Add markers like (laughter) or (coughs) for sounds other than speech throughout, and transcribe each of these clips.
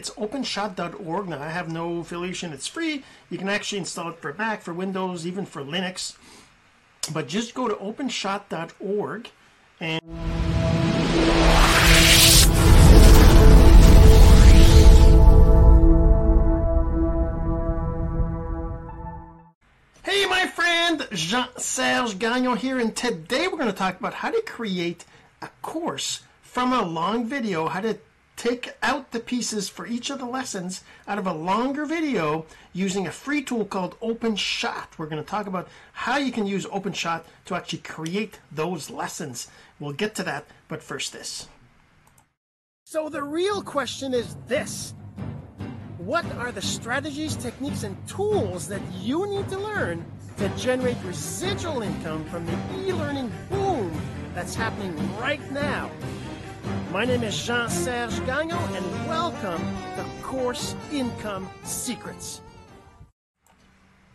It's openshot.org. Now, I have no affiliation. It's free. You can actually install it for Mac, for Windows, even for Linux. But just go to openshot.org and Hey, my friend, Jean-Serge Gagnon here, and today we're going to talk about how to create a course from a long video, how to take out the pieces for each of the lessons out of a longer video using a free tool called OpenShot. We're going to talk about how you can use OpenShot to actually create those lessons. We'll get to that, but first this. So the real question is this. What are the strategies, techniques, and tools that you need to learn to generate residual income from the e-learning boom that's happening right now? My name is Jean-Serge Gagnon, and welcome to Course Income Secrets.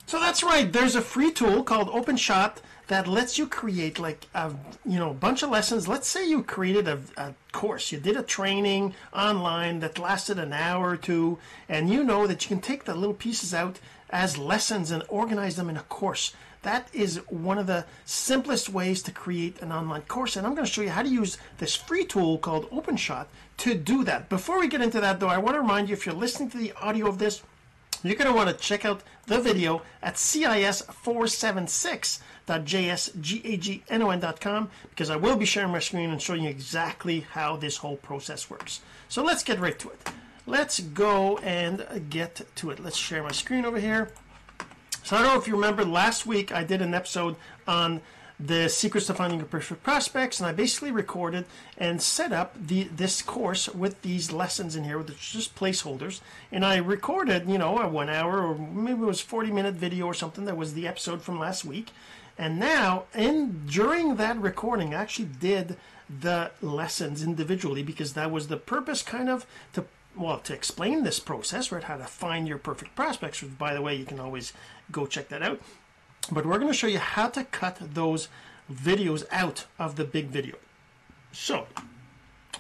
So that's right. There's a free tool called OpenShot that lets you create like a you know bunch of lessons. Let's say you created a, a course, you did a training online that lasted an hour or two, and you know that you can take the little pieces out as lessons and organize them in a course. That is one of the simplest ways to create an online course. And I'm going to show you how to use this free tool called OpenShot to do that. Before we get into that, though, I want to remind you if you're listening to the audio of this, you're going to want to check out the video at cis476.jsgagnon.com because I will be sharing my screen and showing you exactly how this whole process works. So let's get right to it. Let's go and get to it. Let's share my screen over here. So I don't know if you remember last week I did an episode on the secrets to finding your perfect prospects and I basically recorded and set up the this course with these lessons in here with just placeholders. And I recorded you know a one hour or maybe it was 40 minute video or something that was the episode from last week. And now in during that recording I actually did the lessons individually because that was the purpose kind of to well, to explain this process, right, how to find your perfect prospects, which, by the way, you can always go check that out. But we're going to show you how to cut those videos out of the big video. So,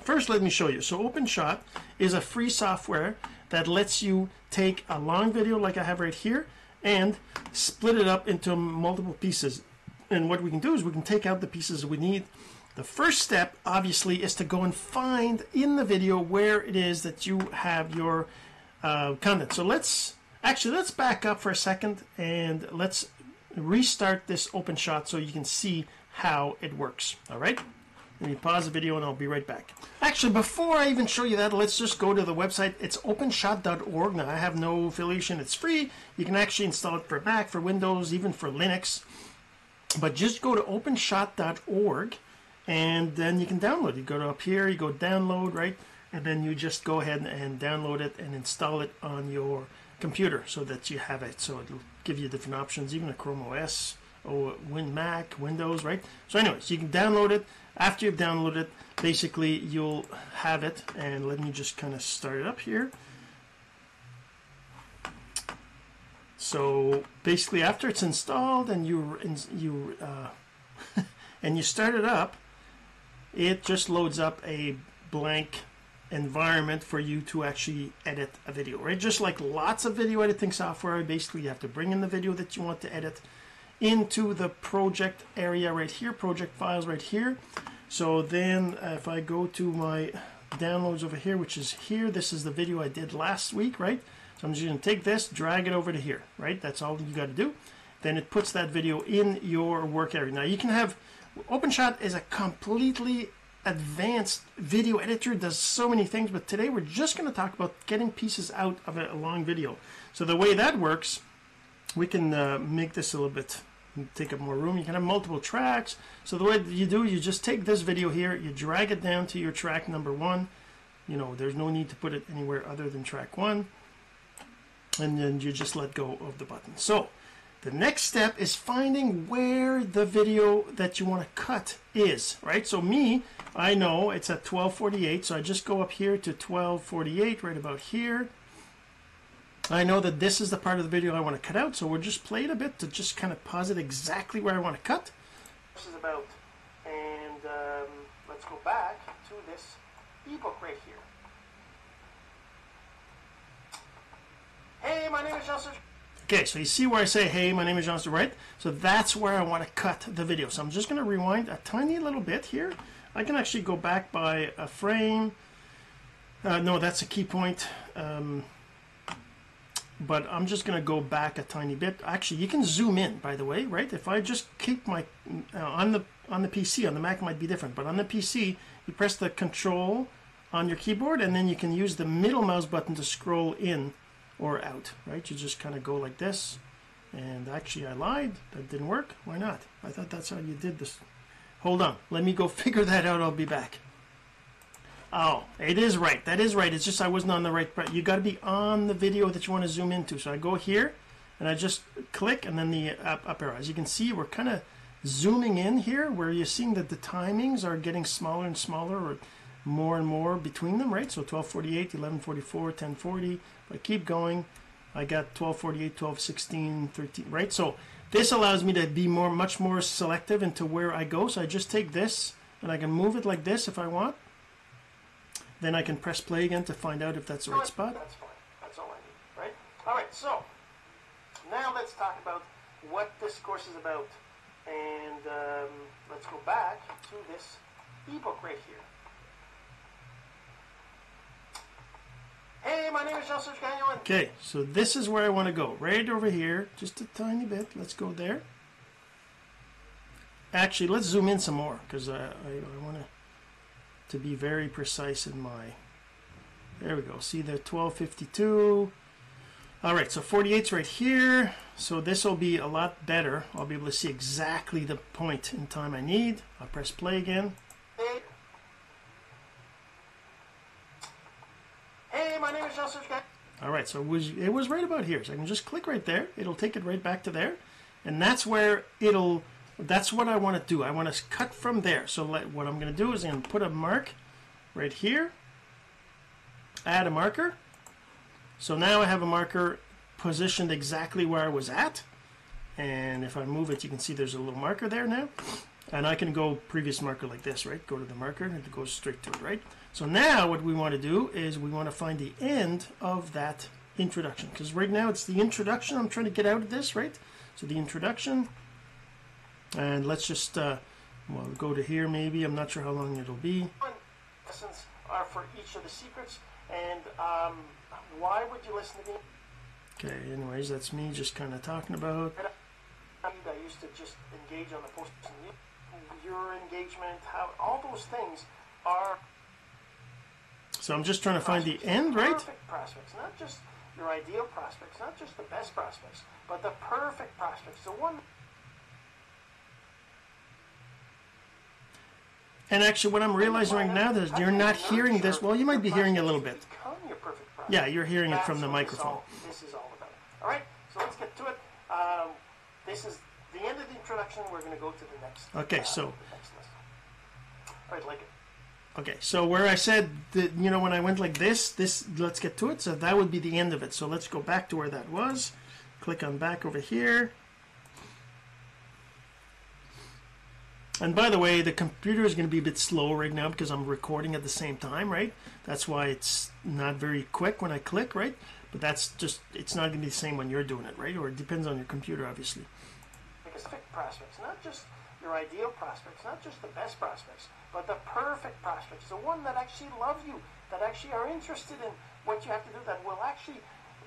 first, let me show you. So, OpenShot is a free software that lets you take a long video like I have right here and split it up into multiple pieces. And what we can do is we can take out the pieces we need the first step, obviously, is to go and find in the video where it is that you have your uh, content. So let's actually let's back up for a second and let's restart this OpenShot so you can see how it works. All right. Let me pause the video and I'll be right back. Actually, before I even show you that, let's just go to the website. It's openshot.org. Now, I have no affiliation. It's free. You can actually install it for Mac, for Windows, even for Linux. But just go to openshot.org and then you can download. You go to up here, you go download, right? And then you just go ahead and download it and install it on your computer so that you have it. So it'll give you different options, even a Chrome OS, or Win Mac, Windows, right? So anyways, you can download it. After you've downloaded it, basically you'll have it. And let me just kind of start it up here. So basically, after it's installed and you and you uh, (laughs) and you start it up, it just loads up a blank environment for you to actually edit a video, right? Just like lots of video editing software, basically you have to bring in the video that you want to edit into the project area right here, project files right here. So then uh, if I go to my downloads over here, which is here, this is the video I did last week, right? So I'm just going to take this, drag it over to here, right? That's all you got to do. Then it puts that video in your work area. Now you can have OpenShot is a completely advanced video editor, does so many things, but today we're just going to talk about getting pieces out of a long video. So the way that works, we can uh, make this a little bit, take up more room. You can have multiple tracks. So the way you do, you just take this video here, you drag it down to your track number one. You know, there's no need to put it anywhere other than track one. And then you just let go of the button. So the next step is finding where the video that you want to cut is, right? So me, I know it's at 1248, so I just go up here to 1248, right about here. I know that this is the part of the video I want to cut out, so we'll just play it a bit to just kind of pause it exactly where I want to cut. This is about, and um, let's go back to this ebook right here. Hey my name is Jean Okay, so you see where I say, hey, my name is Jean right? So that's where I want to cut the video. So I'm just going to rewind a tiny little bit here. I can actually go back by a frame. Uh, no, that's a key point. Um, but I'm just going to go back a tiny bit. Actually, you can zoom in, by the way, right? If I just keep my uh, on the on the PC, on the Mac might be different, but on the PC, you press the Control on your keyboard, and then you can use the middle mouse button to scroll in or out, right? You just kind of go like this. And actually, I lied. That didn't work. Why not? I thought that's how you did this. Hold on. Let me go (laughs) figure that out. I'll be back. Oh, it is right. That is right. It's just I wasn't on the right. You got to be on the video that you want to zoom into. So I go here, and I just click, and then the up, up arrow. As you can see, we're kind of zooming in here, where you're seeing that the timings are getting smaller and smaller, or more and more between them, right? So 1248, 1144, 1040. If I keep going, I got 1248, 1216, 13, right? So this allows me to be more, much more selective into where I go. So I just take this and I can move it like this if I want. Then I can press play again to find out if that's the right spot. That's fine. That's all I need, right? All right, so now let's talk about what this course is about. And um, let's go back to this ebook right here. Hey, my name is Gagnon. Okay, so this is where I want to go. Right over here, just a tiny bit. Let's go there. Actually, let's zoom in some more because uh, I, I, I want to to be very precise in my. There we go. See the 1252. All right, so 48's right here. So this will be a lot better. I'll be able to see exactly the point in time I need. I'll press play again. Hey, my name is Jean-Serge All right, so it was, it was right about here. So I can just click right there. It'll take it right back to there. And that's where it'll, that's what I want to do. I want to cut from there. So let, what I'm going to do is I'm going to put a mark right here. Add a marker. So now I have a marker positioned exactly where I was at. And if I move it, you can see there's a little marker there now. And I can go previous marker like this, right? Go to the marker and it goes straight to it, right? So now what we want to do is we want to find the end of that introduction. Because right now it's the introduction I'm trying to get out of this, right? So the introduction. And let's just, uh, well, go to here maybe. I'm not sure how long it'll be. Lessons are for each of the secrets. And um, why would you listen to me? Okay, anyways, that's me just kind of talking about. I used to just engage on the post your engagement, how all those things are. So I'm just trying to find the end, right? Perfect prospects, not just your ideal prospects, not just the best prospects, but the perfect prospects, the one. And actually, what I'm realizing right now is you're not hearing this. Well, you might be hearing it a little bit. Yeah, you're hearing it from the microphone. This is all about. All right, so let's get to it. Um, this is the end of the introduction. We're going to go to the next. Okay, uh, so. Next All right, like it. Okay, so where I said that, you know, when I went like this, this, let's get to it. So that would be the end of it. So let's go back to where that was. Click on back over here. And by the way, the computer is going to be a bit slow right now because I'm recording at the same time, right? That's why it's not very quick when I click, right? But that's just, it's not going to be the same when you're doing it, right? Or it depends on your computer, obviously. Specific prospects, not just your ideal prospects, not just the best prospects, but the perfect prospects, the one that actually love you, that actually are interested in what you have to do, that will actually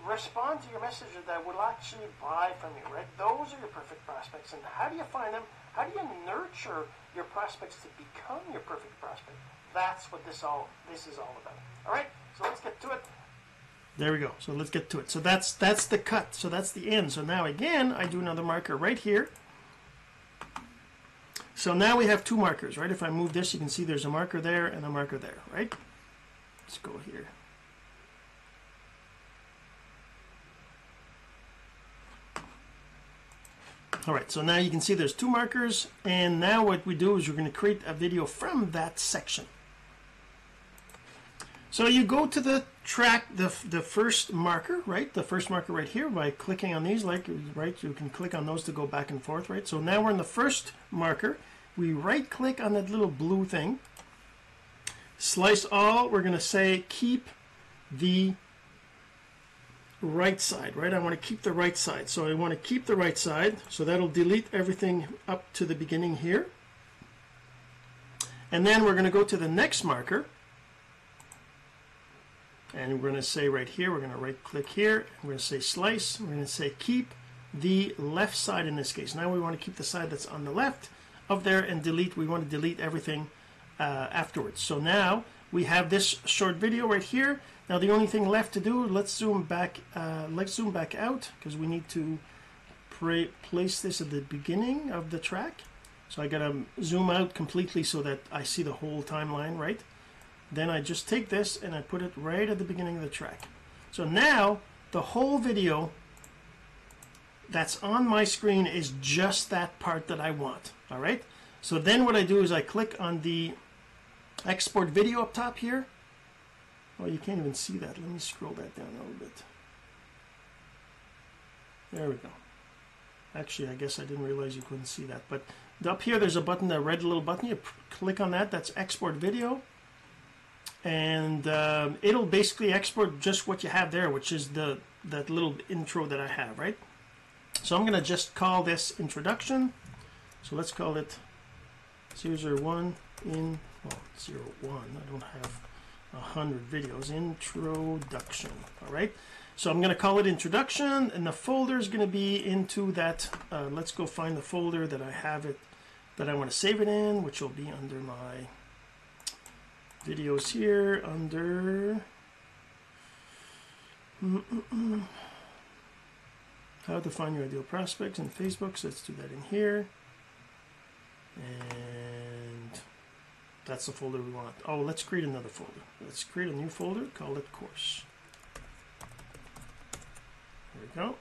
respond to your message, that will actually buy from you, right? Those are your perfect prospects. And how do you find them? How do you nurture your prospects to become your perfect prospect? That's what this all this is all about. All right, so let's get to it. There we go. So let's get to it. So that's that's the cut. So that's the end. So now again, I do another marker right here. So now we have two markers, right? If I move this, you can see there's a marker there and a marker there, right? Let's go here. All right, so now you can see there's two markers, and now what we do is we're going to create a video from that section. So you go to the track, the, the first marker, right? The first marker right here by clicking on these, like, right? You can click on those to go back and forth, right? So now we're in the first marker. We right click on that little blue thing. Slice all, we're going to say keep the right side, right? I want to keep the right side. So I want to keep the right side. So that'll delete everything up to the beginning here. And then we're going to go to the next marker. And we're going to say right here, we're going to right click here. We're going to say slice. We're going to say keep the left side in this case. Now we want to keep the side that's on the left of there and delete. We want to delete everything uh, afterwards. So now we have this short video right here. Now the only thing left to do, let's zoom back, uh, let's zoom back out because we need to place this at the beginning of the track. So I gotta zoom out completely so that I see the whole timeline, right? Then I just take this and I put it right at the beginning of the track. So now the whole video that's on my screen is just that part that I want, all right? So then what I do is I click on the export video up top here. Oh, you can't even see that. Let me scroll that down a little bit. There we go. Actually, I guess I didn't realize you couldn't see that. But up here, there's a button, a red little button. You click on that. That's export video. And um, it'll basically export just what you have there, which is the that little intro that I have, right? So I'm to just call this introduction. So let's call it user 001 in, well, zero one I don't have a hundred videos. Introduction. All right. So I'm going to call it introduction, and the folder is going to be into that. Uh, let's go find the folder that I have it, that I want to save it in, which will be under my videos here, under mm -mm -mm. how to find your ideal prospects in Facebook. So let's do that in here, and that's the folder we want. Oh, let's create another folder. Let's create a new folder, call it course. There we go.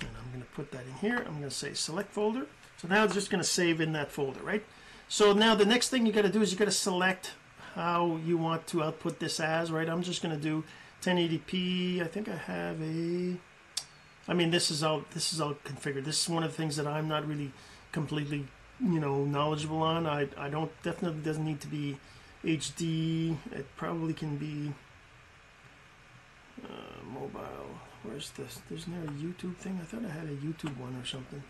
And I'm going to put that in here. I'm going to say select folder. So now it's just going to save in that folder, right? So now the next thing you got to do is you got to select how you want to output this as, right? I'm just going to do 1080p. I think I have a I mean this is all this is all configured. This is one of the things that I'm not really completely, you know, knowledgeable on. I I don't definitely doesn't need to be HD. It probably can be uh, mobile. Where's this? There's no YouTube thing. I thought I had a YouTube one or something.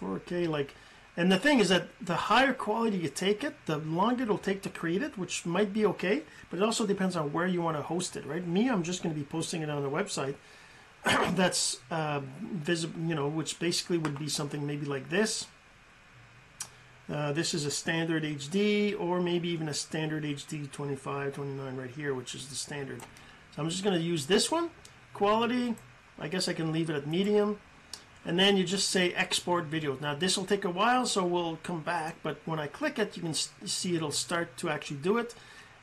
4K, like, and the thing is that the higher quality you take it, the longer it'll take to create it, which might be okay, but it also depends on where you want to host it, right? Me, I'm just going to be posting it on a website (clears throat) that's uh, visible, you know, which basically would be something maybe like this uh, this is a standard HD or maybe even a standard HD 25, 29 right here, which is the standard. So I'm just going to use this one. Quality, I guess I can leave it at medium. And then you just say export video. Now this will take a while, so we'll come back. But when I click it, you can see it'll start to actually do it.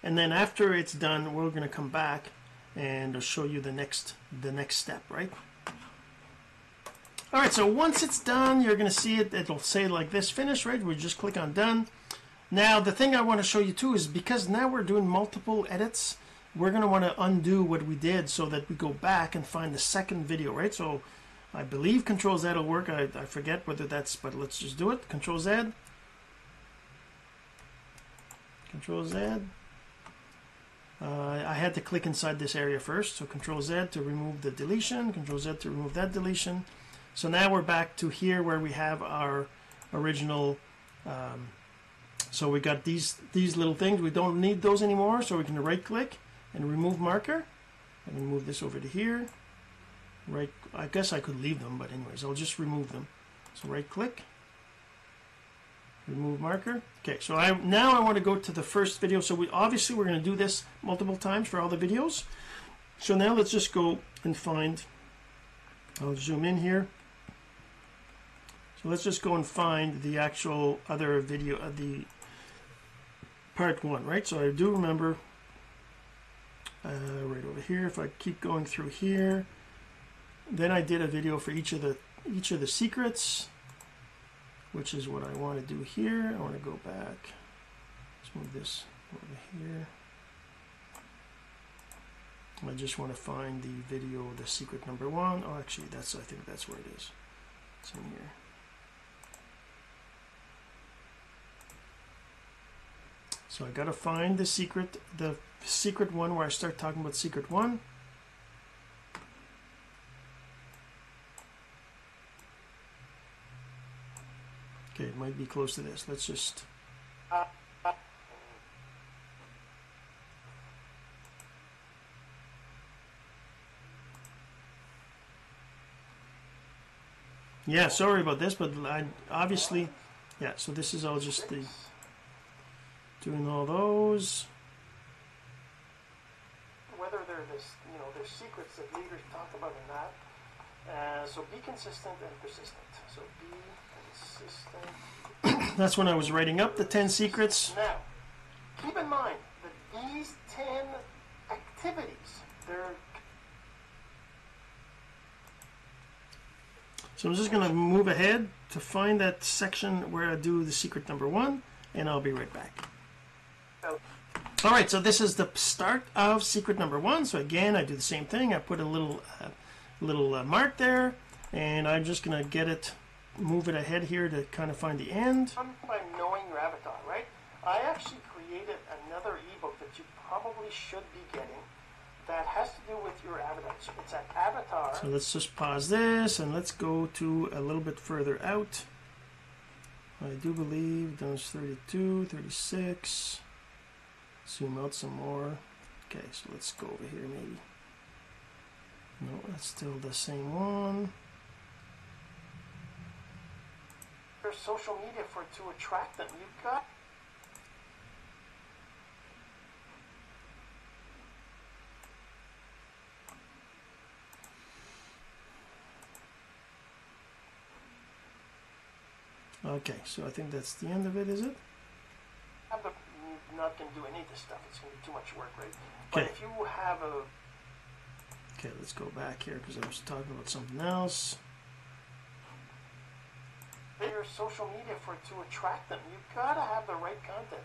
And then after it's done, we're going to come back and I'll show you the next the next step, right? All right, so once it's done, you're going to see it. It'll say like this, finish, right? We just click on done. Now, the thing I want to show you too is because now we're doing multiple edits, we're going to want to undo what we did so that we go back and find the second video, right? So I believe Control Z will work. I, I forget whether that's, but let's just do it. Control Z. Control Z. Uh, I had to click inside this area first. So Control Z to remove the deletion, Control Z to remove that deletion. So now we're back to here where we have our original. Um, so we got these these little things. We don't need those anymore. So we can right click and remove marker. Can move this over to here. Right. I guess I could leave them, but anyways, I'll just remove them. So right click. Remove marker. Okay, so I now I want to go to the first video. So we obviously we're going to do this multiple times for all the videos. So now let's just go and find. I'll zoom in here. So let's just go and find the actual other video of the part one, right? So I do remember uh, right over here. If I keep going through here, then I did a video for each of the each of the secrets, which is what I want to do here. I want to go back. Let's move this over here. I just want to find the video, the secret number one. Oh, actually, that's I think that's where it is. It's in here. So I got to find the secret, the secret one where I start talking about secret one. Okay, it might be close to this. Let's just. Yeah, sorry about this, but I obviously, yeah. So this is all just the doing all those. Whether they're this, you know, they're secrets that leaders talk about or not. Uh, so be consistent and persistent. So be. (coughs) That's when I was writing up the 10 secrets. Now, keep in mind that these 10 activities, they're So I'm just going to move ahead to find that section where I do the secret number one, and I'll be right back. Oh. All right, so this is the start of secret number one. So again, I do the same thing. I put a little, uh, little uh, mark there, and I'm just going to get it, move it ahead here to kind of find the end. by knowing your avatar, right? I actually created another ebook that you probably should be getting that has to do with your avatar. So it's an avatar. So let's just pause this and let's go to a little bit further out. I do believe those 32, 36. Zoom out some more. Okay, so let's go over here maybe. No, that's still the same one. Your social media for to attract them. You've got Okay, so I think that's the end of it, is it? I'm not going to do any of this stuff. It's going to be too much work, right? But Okay. if you have a Okay, let's go back here because I was talking about something else. Your social media for to attract them, you've got to have the right content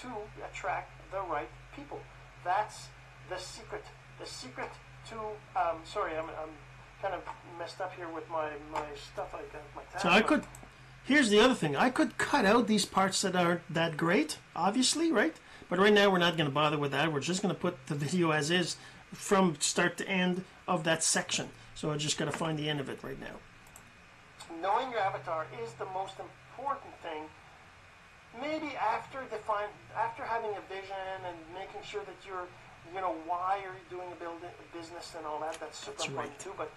to attract the right people. That's the secret. The secret to um, sorry, I'm, I'm kind of messed up here with my my stuff. I got my tab. So I could. Here's the other thing. I could cut out these parts that aren't that great, obviously, right? But right now we're not going to bother with that. We're just going to put the (laughs) video as is from start to end of that section. So I just got to find the end of it right now. Knowing your avatar is the most important thing. Maybe after define, after having a vision and making sure that you're, you know, why are you doing a building a business and all that. That's super That's important right. too. But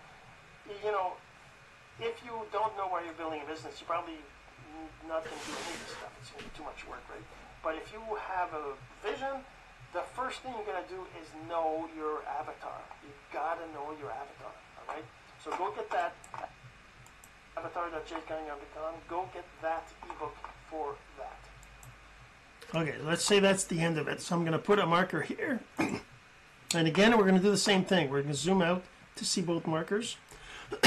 you know, if you don't know why you're building a business, you're probably not going to do any of this stuff. It's going to be too much work, right? But if you have a vision, the first thing you're going to do is know your avatar. You've got to know your avatar. All right. So go get that avatar.jsgagnon.com. Go get that ebook for that. Okay, let's say that's the end of it. So I'm going to put a marker here. (clears throat) and again, we're going to do the same thing. We're going to zoom out to see both markers. (clears throat)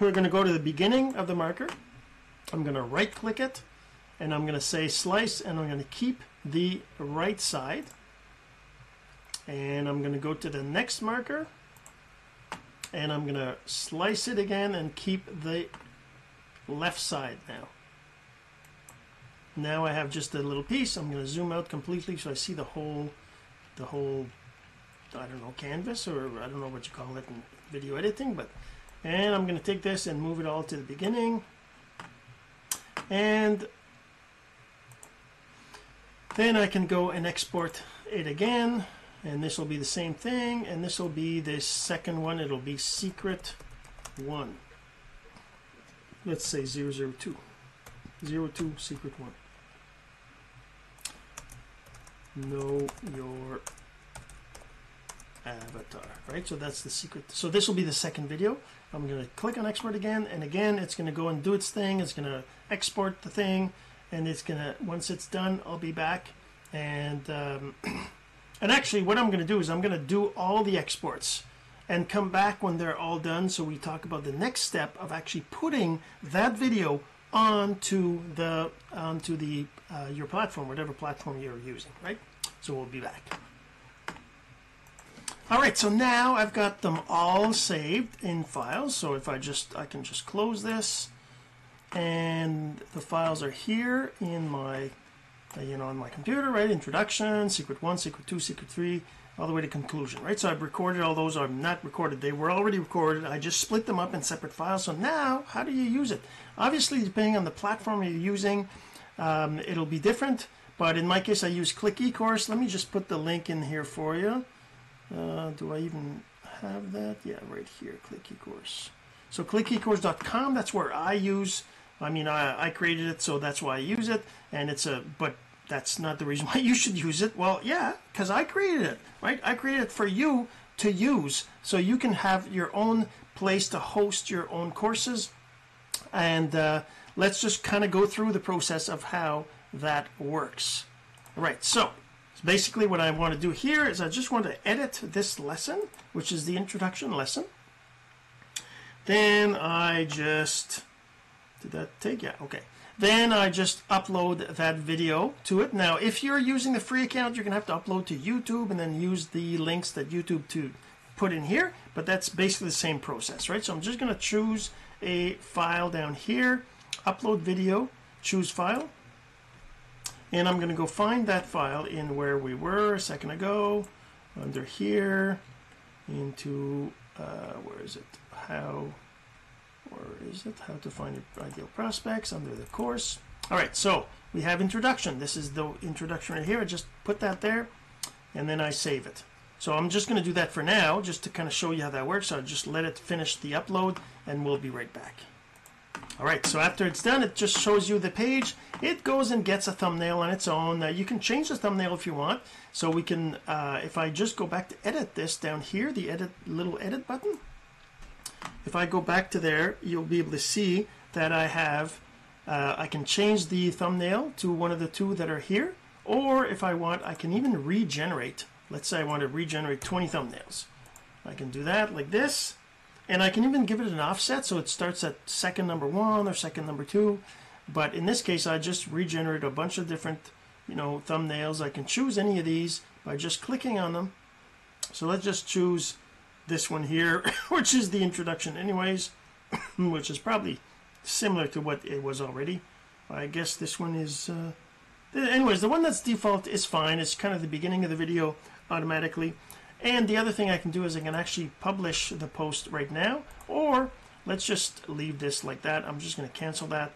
we're going to go to the beginning of the marker. I'm going to right click it and I'm going to say slice and I'm going to keep the right side. And I'm going to go to the next marker and I'm going to slice it again and keep the left side now. Now I have just a little piece. I'm going to zoom out completely so I see the whole, the whole, I don't know, canvas or I don't know what you call it in video editing, but, and I'm going to take this and move it all to the beginning. And then I can go and export it again. And this will be the same thing. And this will be the second one. It'll be secret one. Let's say 002. 02 secret one. Know your avatar, right? So that's the secret. So this will be the second video. I'm going to click on export again, and again, it's going to go and do its thing. It's going to export the thing, and it's going to once it's done, I'll be back. And um, (clears throat) and actually, what I'm going to do is I'm going to do all the exports and come back when they're all done. So we talk about the next step of actually putting that video onto the onto the uh, your platform, whatever platform you're using, right? So we'll be back. All right, so now I've got them all saved in files. So if I just I can just close this, and the files are here in my you know, on my computer, right? Introduction, secret one, secret two, secret three, all the way to conclusion, right? So I've recorded all those. I'm not recorded. They were already recorded. I just split them up in separate files. So now, how do you use it? Obviously, depending on the platform you're using, um, it'll be different. But in my case, I use Click eCourse. Let me just put the link in here for you. Uh, do I even have that? Yeah, right here, Click eCourse. So clickecourse.com, that's where I use. I mean, I, I created it, so that's why I use it. And it's a, but that's not the reason (laughs) why you should use it. Well, yeah, because I created it, right? I created it for you to use so you can have your own place to host your own courses. And uh, let's just kind of go through the process of how that works. All right, so basically what I want to do here is I just want to edit this lesson, which is the introduction lesson. Then I just, did that take? Yeah, okay. Then I just upload that video to it. Now, if you're using the free account, you're to have to upload to YouTube and then use the links that YouTube to put in here. But that's basically the same process, right? So I'm just to choose a file down here, upload video, choose file. And I'm to go find that file in where we were a second ago, under here, into, uh, where is it? How or is it? How to find your ideal prospects under the course. All right so we have introduction. This is the introduction right here. I just put that there and then I save it. So I'm just going to do that for now just to kind of show you how that works. I'll just let it finish the upload and we'll be right back. All right so after it's done it just shows you the page. It goes and gets a thumbnail on its own. Uh, you can change the thumbnail if you want. So we can uh, if I just go back to edit this down here the edit little edit button if I go back to there you'll be able to see that I have uh, I can change the thumbnail to one of the two that are here or if I want I can even regenerate. Let's say I want to regenerate 20 thumbnails. I can do that like this and I can even give it an offset so it starts at second number one or second number two but in this case I just regenerate a bunch of different you know thumbnails. I can choose any of these by just clicking on them. So let's just choose this one here, (laughs) which is the introduction anyways, (coughs) which is probably similar to what it was already. I guess this one is, uh, anyways, the one that's default is fine. It's kind of the beginning of the video automatically. And the other thing I can do is I can actually publish the post right now, or let's just leave this like that. I'm just going to cancel that.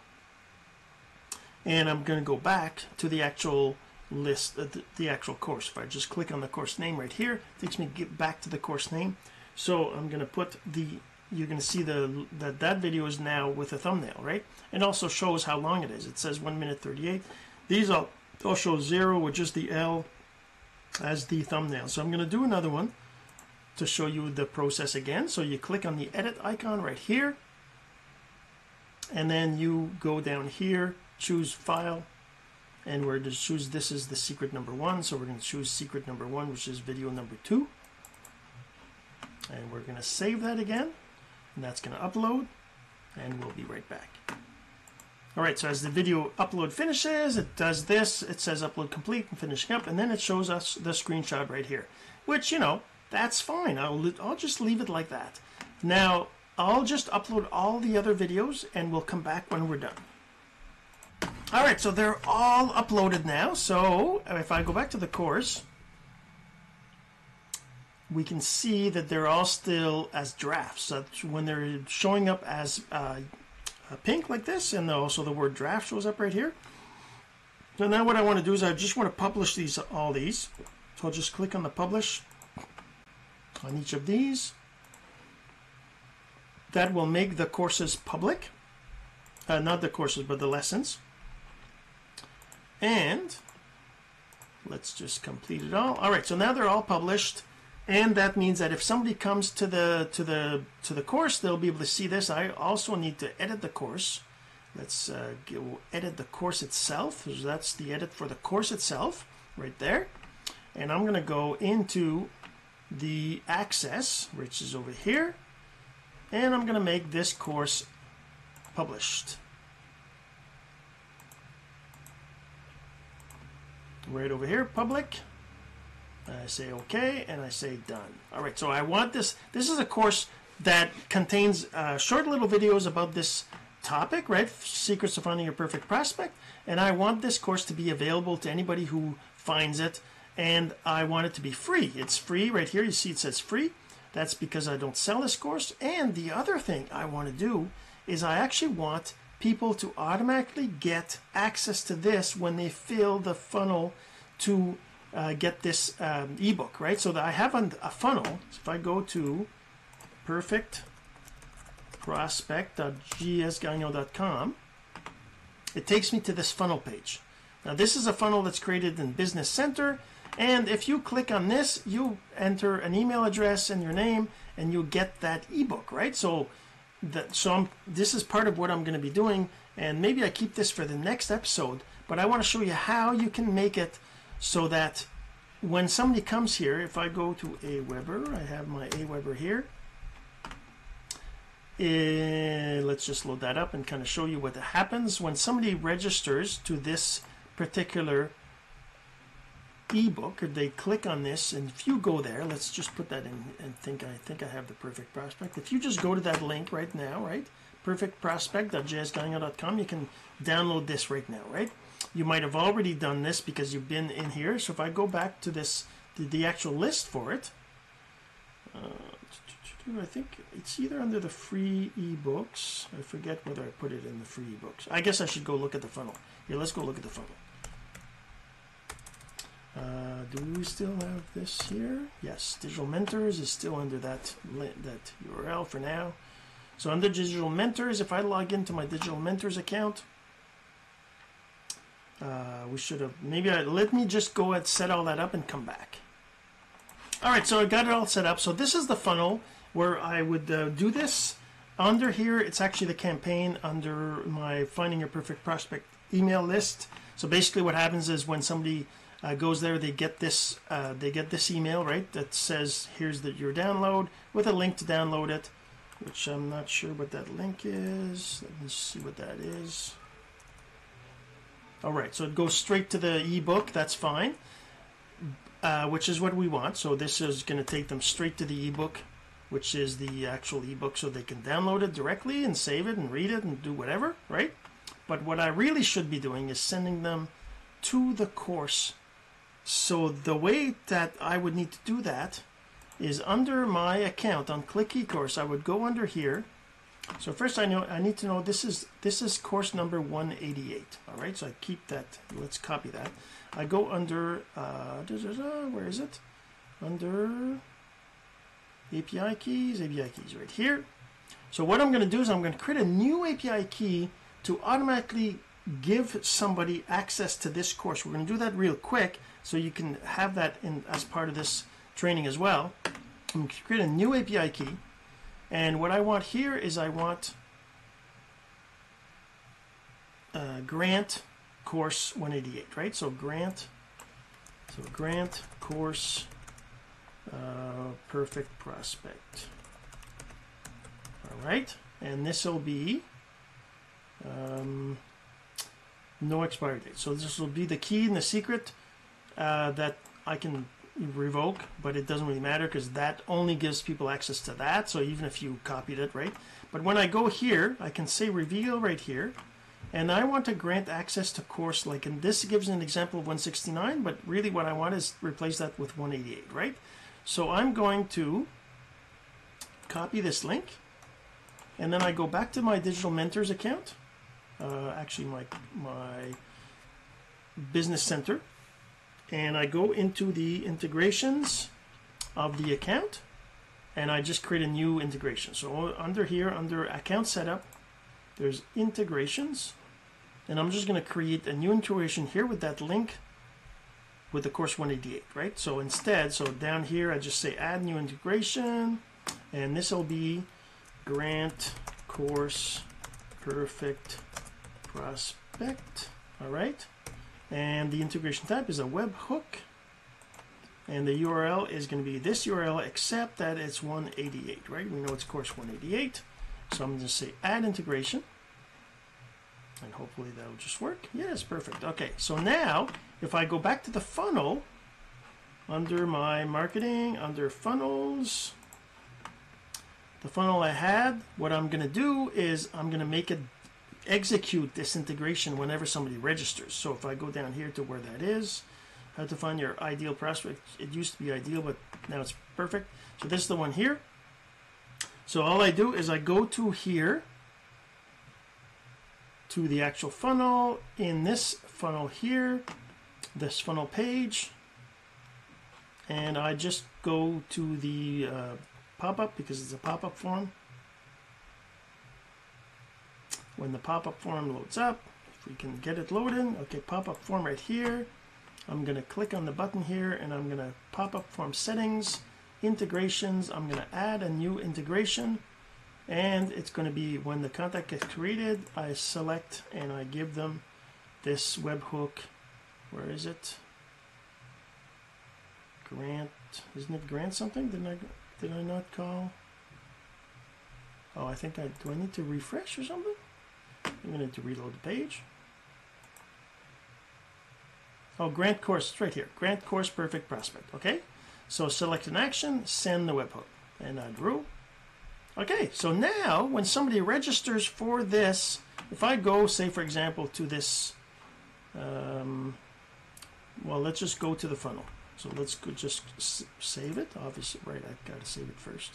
And I'm going to go back to the actual list, uh, the, the, actual course. If I just click on the course name right here, it takes me back to the course name. So I'm going to put the, you're going to see the that that video is now with a thumbnail, right? And also shows how long it is. It says 1 minute 38. These all, all show 0 with just the L as the thumbnail. So I'm going to do another one to show you the process again. So you click on the edit icon right here. And then you go down here, choose file, and we're to choose this is the secret number one. So we're going to choose secret number one, which is video number two and we're going to save that again. And that's going to upload. And we'll be right back. Alright so as the video upload finishes it does this. It says upload complete and finishing up. And then it shows us the screenshot right here which you know that's fine. I'll, I'll just leave it like that. Now I'll just upload all the other videos and we'll come back when we're done. Alright so they're all uploaded now. So if I go back to the course we can see that they're all still as drafts. So when they're showing up as uh, pink like this, and also the word draft shows up right here. So now what I want to do is I just want to publish these all these. So I'll just click on the publish on each of these. That will make the courses public. Uh, not the courses, but the lessons. And let's just complete it all. All right, so now they're all published and that means that if somebody comes to the to the to the course they'll be able to see this. I also need to edit the course. Let's uh, go edit the course itself. So that's the edit for the course itself right there. And I'm gonna go into the access which is over here. And I'm gonna make this course published. Right over here public I say OK, and I say done. All right, so I want this. This is a course that contains uh, short little videos about this topic, right? Secrets of Finding Your Perfect Prospect. And I want this course to be available to anybody who finds it. And I want it to be free. It's free right here. You see it says free. That's because I don't sell this course. And the other thing I want to do is I actually want people to automatically get access to this when they fill the funnel to uh, get this um, ebook, right? So that I have a funnel. So if I go to perfect prospect.jsgagnon.com, it takes me to this funnel page. Now, this is a funnel that's created in Business Center. And if you click on this, you enter an email address and your name, and you get that ebook, right? So, that, so I'm, this is part of what I'm going to be doing. And maybe I keep this for the next episode, but I want to show you how you can make it so that when somebody comes here, if I go to Aweber, I have my Aweber here. Uh, let's just load that up and kind of show you what happens when somebody registers to this particular ebook. Or they click on this and if you go there let's just put that in and think I think I have the perfect prospect. If you just go to that link right now right perfectprospect.jsgagnon.com you can download this right now right you might have already done this because you've been in here so if I go back to this the, the actual list for it uh, I think it's either under the free ebooks. I forget whether I put it in the free ebooks. I guess I should go look at the funnel. Here, let's go look at the funnel. Uh, do we still have this here? Yes, Digital Mentors is still under that that URL for now. So under Digital Mentors, if I log into my Digital Mentors account, uh, we should have maybe I, let me just go and set all that up and come back. All right, so I got it all set up. So this is the funnel where I would uh, do this. Under here, it's actually the campaign under my Finding Your Perfect Prospect email list. So basically, what happens is when somebody uh, goes there, they get this uh, they get this email right that says here's the, your download with a link to download it, which I'm not sure what that link is. Let me see what that is. All right, so it goes straight to the ebook. That's fine, uh, which is what we want. So this is going to take them straight to the ebook which is the actual ebook so they can download it directly and save it and read it and do whatever, right? But what I really should be doing is sending them to the course. So the way that I would need to do that is under my account on Click eCourse, I would go under here. So first I know I need to know this is this is course number 188. All right, so I keep that. Let's copy that. I go under uh, where is it? Under API keys, API keys right here. So what I'm going to do is I'm going to create a new API key to automatically give somebody access to this course. We're going to do that real quick so you can have that in as part of this training as well. I'm going to create a new API key. And what I want here is I want uh, grant course 188, right? So grant, so grant course uh, perfect prospect. All right, and this will be um, no expiry date. So this will be the key and the secret uh, that I can revoke, but it doesn't really matter because that only gives people access to that. So even if you copied it, right? But when I go here, I can say reveal right here. And I want to grant access to course like, and this gives an example of 169, but really what I want is replace that with 188, right? So I'm going to copy this link and then I go back to my digital mentors account uh, actually my my business center and I go into the integrations of the account and I just create a new integration so under here under account setup there's integrations and I'm just going to create a new integration here with that link with the course 188, right? So instead, so down here, I just say add new integration, and this will be grant course perfect prospect, all right? And the integration type is a webhook, and the URL is going to be this URL, except that it's 188, right? We know it's course 188, so I'm going to say add integration, and hopefully that'll just work. Yes, perfect. Okay, so now if I go back to the funnel, under my marketing, under funnels, the funnel I had, what I'm going to do is I'm going to make it execute this integration whenever somebody registers. So if I go down here to where that is, how to find your ideal prospect. It used to be ideal, but now it's perfect. So this is the one here. So all I do is I go to here to the actual funnel in this funnel here, this funnel page, and I just go to the uh, pop-up because it's a pop-up form. When the pop-up form loads up, if we can get it loaded, okay, pop-up form right here. I'm to click on the button here and I'm to pop-up form settings, integrations. I'm to add a new integration and it's going to be when the contact gets created, I select and I give them this webhook. Where is it? Grant, isn't it Grant something? Did I did I not call? Oh, I think I do. I need to refresh or something. I'm going to reload the page. Oh, grant course, right here. Grant course perfect prospect. Okay, so select an action, send the webhook, and I drew. Okay, so now when somebody registers for this, if I go, say for example, to this, um, well, let's just go to the funnel. So let's go just save it. Obviously, right, I've got to save it first.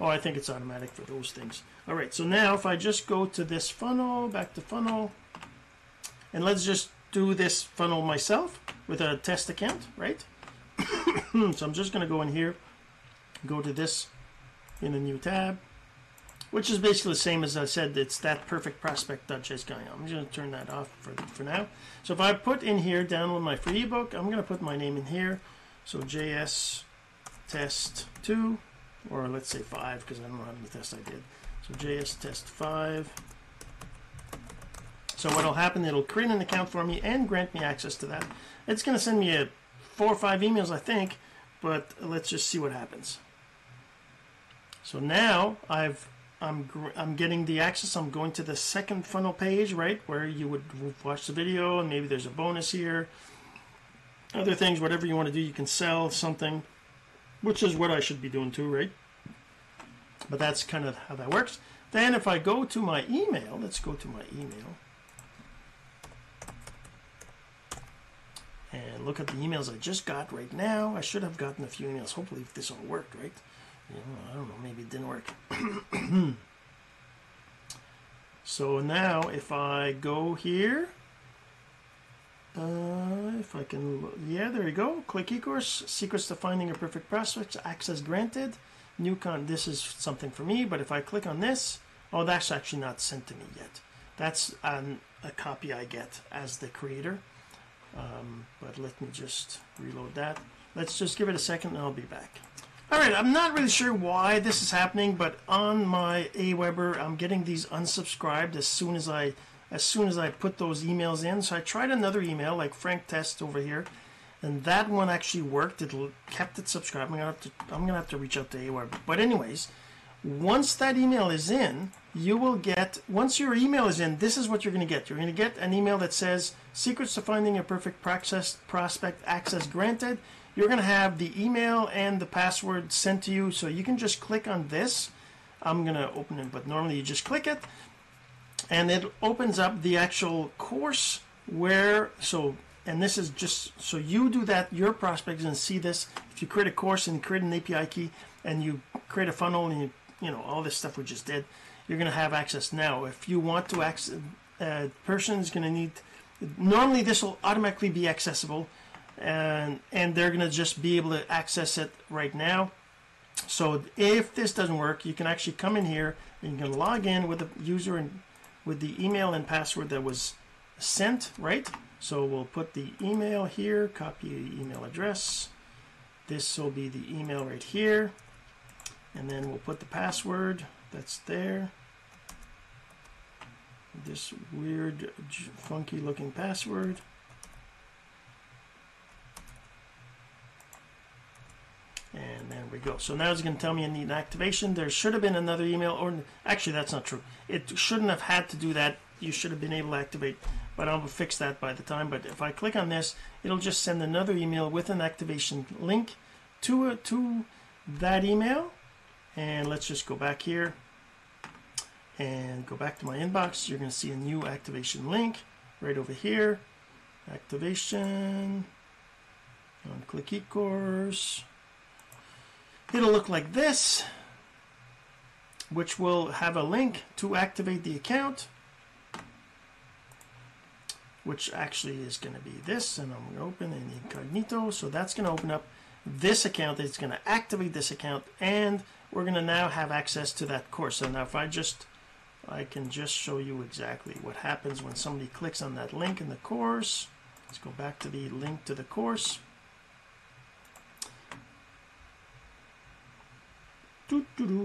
Oh, I think it's automatic for those things. All right, so now if I just go to this funnel, back to funnel, and let's just do this funnel myself with a test account, right? (coughs) so I'm just going to go in here, go to this in a new tab, which is basically the same as I said. It's that perfectprospect.jsgagnon. I'm just going to turn that off for, for now. So if I put in here, download my free ebook, I'm going to put my name in here. So JS test 2, or let's say 5, because I don't know how many tests I did. So JS test 5. So what'll happen, it'll create an account for me and grant me access to that. It's going to send me a four or five emails, I think, but let's just see what happens. So now I've I'm I'm getting the access. I'm going to the second funnel page, right, where you would watch the video, and maybe there's a bonus here. Other things, whatever you want to do, you can sell something, which is what I should be doing too, right? But that's kind of how that works. Then if I go to my email, let's go to my email. And look at the emails I just got right now. I should have gotten a few emails. Hopefully, if this all worked, right? I don't know, maybe it didn't work. (clears throat) so now if I go here, uh, if I can, yeah, there we go. Click eCourse, secrets to finding a perfect prospect, access granted. New con, this is something for me, but if I click on this, oh, that's actually not sent to me yet. That's um, a copy I get as the creator. Um, but let me just reload that. Let's just give it a second and I'll be back. All right, I'm not really sure why this is happening, but on my Aweber, I'm getting these unsubscribed as soon as I as soon as I put those emails in. So I tried another email like Frank Test over here, and that one actually worked. It kept it subscribed. I'm gonna have to I'm gonna have to reach out to Aweber. But anyways, once that email is in, you will get once your email is in. This is what you're gonna get. You're gonna get an email that says secrets to finding a perfect prospect access granted you're to have the email and the password sent to you. So you can just click on this. I'm to open it, but normally you just click it and it opens up the actual course where, so, and this is just, so you do that, your prospects and see this. If you create a course and create an API key and you create a funnel and you, you know, all this stuff we just did, you're going to have access now. If you want to access, uh, person is going to need, normally this will automatically be accessible and and they're going to just be able to access it right now. So if this doesn't work, you can actually come in here and you can log in with a user and with the email and password that was sent, right? So we'll put the email here, copy the email address. This will be the email right here. And then we'll put the password that's there. This weird, funky looking password. And there we go. So now it's going to tell me I need an activation. There should have been another email, or actually, that's not true. It shouldn't have had to do that. You should have been able to activate, but I'll fix that by the time. But if I click on this, it'll just send another email with an activation link to uh, to that email. And let's just go back here, and go back to my inbox, you're going to see a new activation link right over here. Activation on Click eCourse. It'll look like this, which will have a link to activate the account, which actually is going to be this, and I'm going to open in incognito. So that's going to open up this account. It's going to activate this account, and we're going to now have access to that course. So now if I just I can just show you exactly what happens when somebody clicks on that link in the course. Let's go back to the link to the course.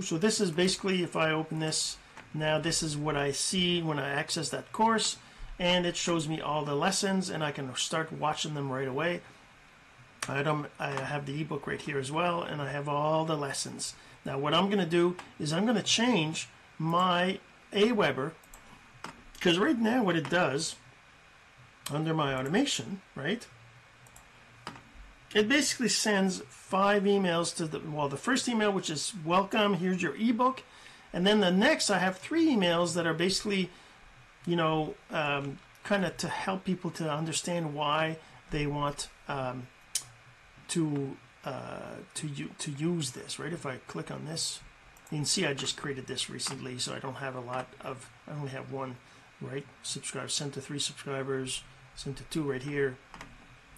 So this is basically, if I open this, now this is what I see when I access that course. And it shows me all the lessons and I can start watching them right away. I, don't, I have the ebook right here as well and I have all the lessons. Now what I'm going to do is I'm going to change my Aweber, because right now what it does under my automation, right? It basically sends five emails to the well, the first email which is welcome, here's your ebook, and then the next I have three emails that are basically, you know, um, kind of to help people to understand why they want um, to uh, to to use this, right? If I click on this, you can see I just created this recently, so I don't have a lot of, I only have one, right? Subscribe, sent to three subscribers, sent to two right here.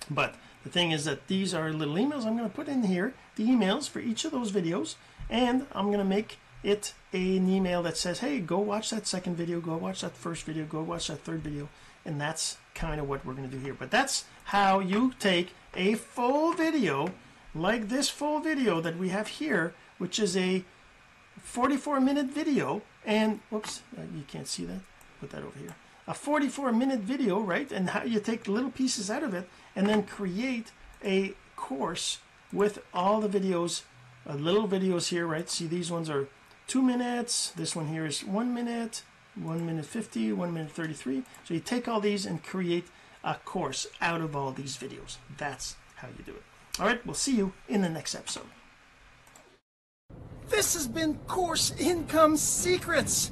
But the thing is that these are little emails. I'm going to put in here, the emails for each of those videos, and I'm going to make it an email that says, hey, go watch that second video, go watch that first video, go watch that third video, and that's kind of what we're going to do here. But that's how you take a full video, like this full video that we have here, which is a 44 minute video and whoops you can't see that. Put that over here a 44 minute video right and how you take little pieces out of it and then create a course with all the videos uh, little videos here right? See these ones are two minutes this one here is one minute one minute 50 one minute 33 so you take all these and create a course out of all these videos. That's how you do it. All right we'll see you in the next episode. This has been Course Income Secrets,